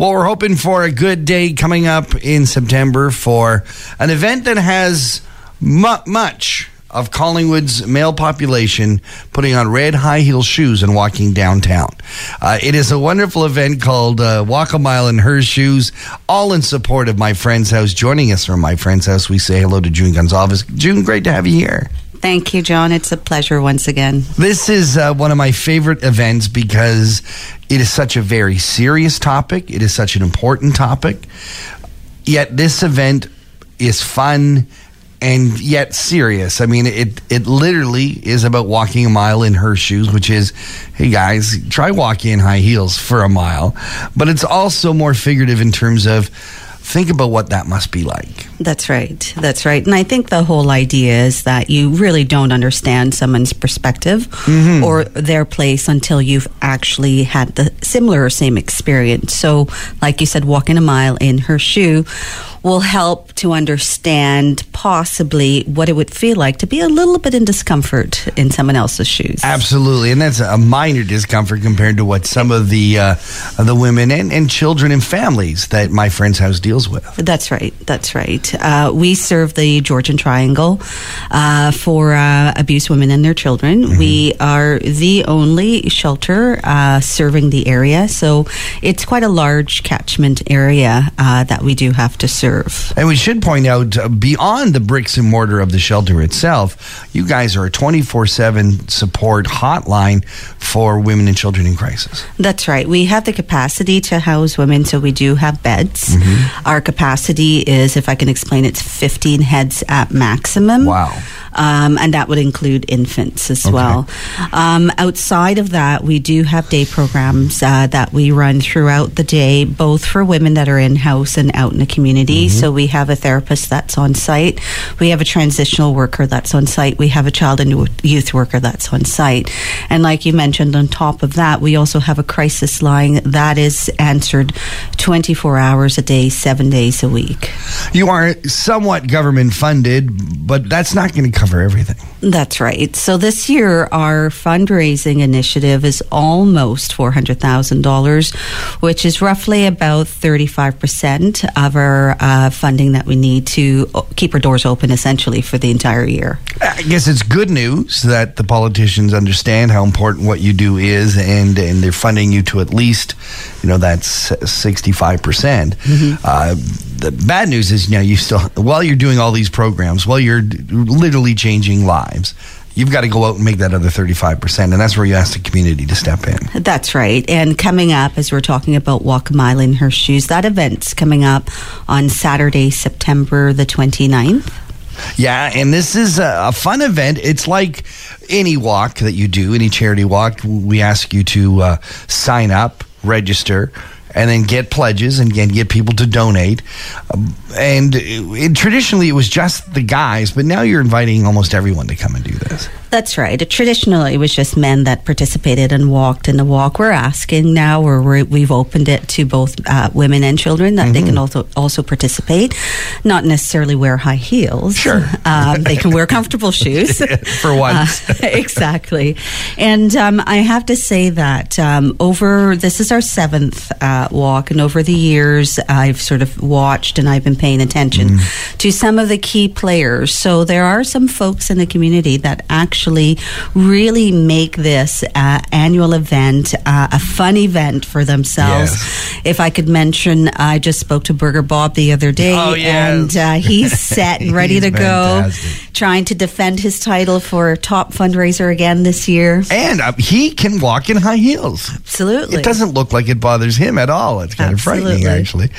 Well, we're hoping for a good day coming up in September for an event that has mu- much of Collingwood's male population putting on red high heel shoes and walking downtown. Uh, it is a wonderful event called uh, Walk a Mile in Her Shoes, all in support of my friend's house. Joining us from my friend's house, we say hello to June Gonsalves. June, great to have you here. Thank you, John. It's a pleasure once again. This is uh, one of my favorite events because it is such a very serious topic. It is such an important topic. Yet this event is fun and yet serious. I mean, it it literally is about walking a mile in her shoes, which is, hey guys, try walking in high heels for a mile. But it's also more figurative in terms of think about what that must be like. That's right. That's right. And I think the whole idea is that you really don't understand someone's perspective mm-hmm. or their place until you've actually had the similar or same experience. So, like you said, walking a mile in her shoe will help to understand possibly what it would feel like to be a little bit in discomfort in someone else's shoes. Absolutely, and that's a minor discomfort compared to what some of the uh, the women and, and children and families that my friend's house deals with. That's right. That's right. Uh, we serve the Georgian Triangle uh, for uh, abused women and their children. Mm-hmm. We are the only shelter uh, serving the area, so it's quite a large catchment area uh, that we do have to serve. And we should point out uh, beyond the bricks and mortar of the shelter itself, you guys are a 24 7 support hotline for women and children in crisis. That's right. We have the capacity to house women, so we do have beds. Mm-hmm. Our capacity is, if I can explain, it's 15 heads at maximum. Wow um, and that would include infants as okay. well. Um, outside of that, we do have day programs uh, that we run throughout the day, both for women that are in house and out in the community. Mm-hmm. So we have a therapist that's on site, we have a transitional worker that's on site, we have a child and youth worker that's on site, and like you mentioned, on top of that, we also have a crisis line that is answered 24 hours a day, seven days a week. You are somewhat government funded, but that's not going to cover everything. That's right. So this year, our fundraising initiative is almost $400,000, which is roughly about 35% of our uh, funding that we need to keep our doors open essentially for the entire year. I guess it's good news that the politicians understand how important what you do is and, and they're funding you to at least, you know, that's 65%. percent mm-hmm. uh, the bad news is, you know, you still, while you're doing all these programs, while you're literally changing lives, you've got to go out and make that other 35%. And that's where you ask the community to step in. That's right. And coming up, as we're talking about Walk a Mile in Her Shoes, that event's coming up on Saturday, September the 29th. Yeah, and this is a, fun event. It's like any walk that you do, any charity walk. We ask you to uh, sign up, register and then get pledges and get people to donate. Um, and it, it, traditionally, it was just the guys, but now you're inviting almost everyone to come and do this. That's right. Traditionally, it was just men that participated and walked in the walk. We're asking now, or we have opened it to both uh, women and children that mm-hmm. they can mm-hmm. also also participate. Not necessarily wear high heels. Sure, um, they can wear comfortable shoes for once. Uh, exactly. And um, I have to say that um, over this is our seventh uh, walk, and over the years, I've sort of watched and I've been paying attention mm. to some of the key players. So there are some folks in the community that actually actually really make this uh, annual event uh, a fun event for themselves. Yes. If I could mention, I just spoke to Burger Bob the other day, oh, and uh, he's set and ready to fantastic. go, trying to defend his title for top fundraiser again this year. And uh, he can walk in high heels. Absolutely. It doesn't look like it bothers him at all. It's kind Absolutely. of frightening, actually.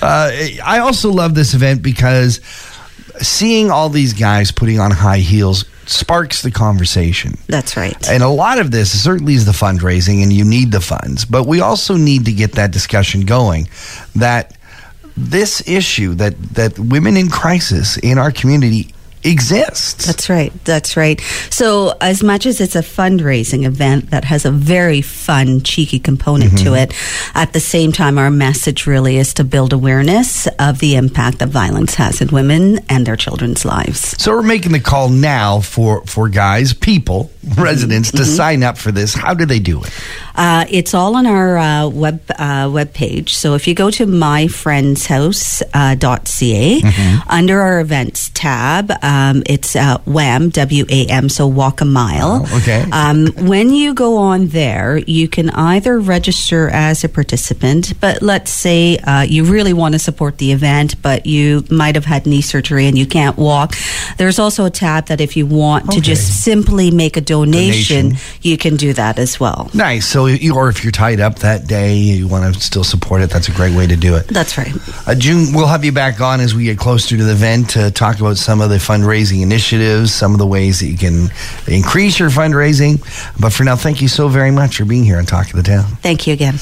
Uh, I also love this event because seeing all these guys putting on high heels sparks the conversation. That's right. And a lot of this certainly is the fundraising, and you need the funds, but we also need to get that discussion going that this issue that, that women in crisis in our community exists. That's right. That's right. So, as much as it's a fundraising event that has a very fun, cheeky component mm-hmm. to it, at the same time, our message really is to build awareness of the impact that violence has in women and their children's lives. So, we're making the call now for, for guys, people, mm-hmm. residents to mm-hmm. sign up for this. How do they do it? Uh, it's all on our uh, web uh, web page. So, if you go to myfriendshouse.ca, uh, mm-hmm. under our events tab, um, it's uh, WAM, W A M, so walk a mile. Oh, okay. Um, when you go on there, you can either register as a participant, but let's say uh, you really want to support the event, but you might have had knee surgery and you can't walk. There's also a tab that if you want okay. to just simply make a donation, donation, you can do that as well. Nice. So, or if you're tied up that day, you want to still support it, that's a great way to do it. That's right. Uh, June, we'll have you back on as we get closer to the event to talk about some of the fundraising initiatives, some of the ways that you can increase your fundraising. But for now, thank you so very much for being here and talking to the Town. Thank you again.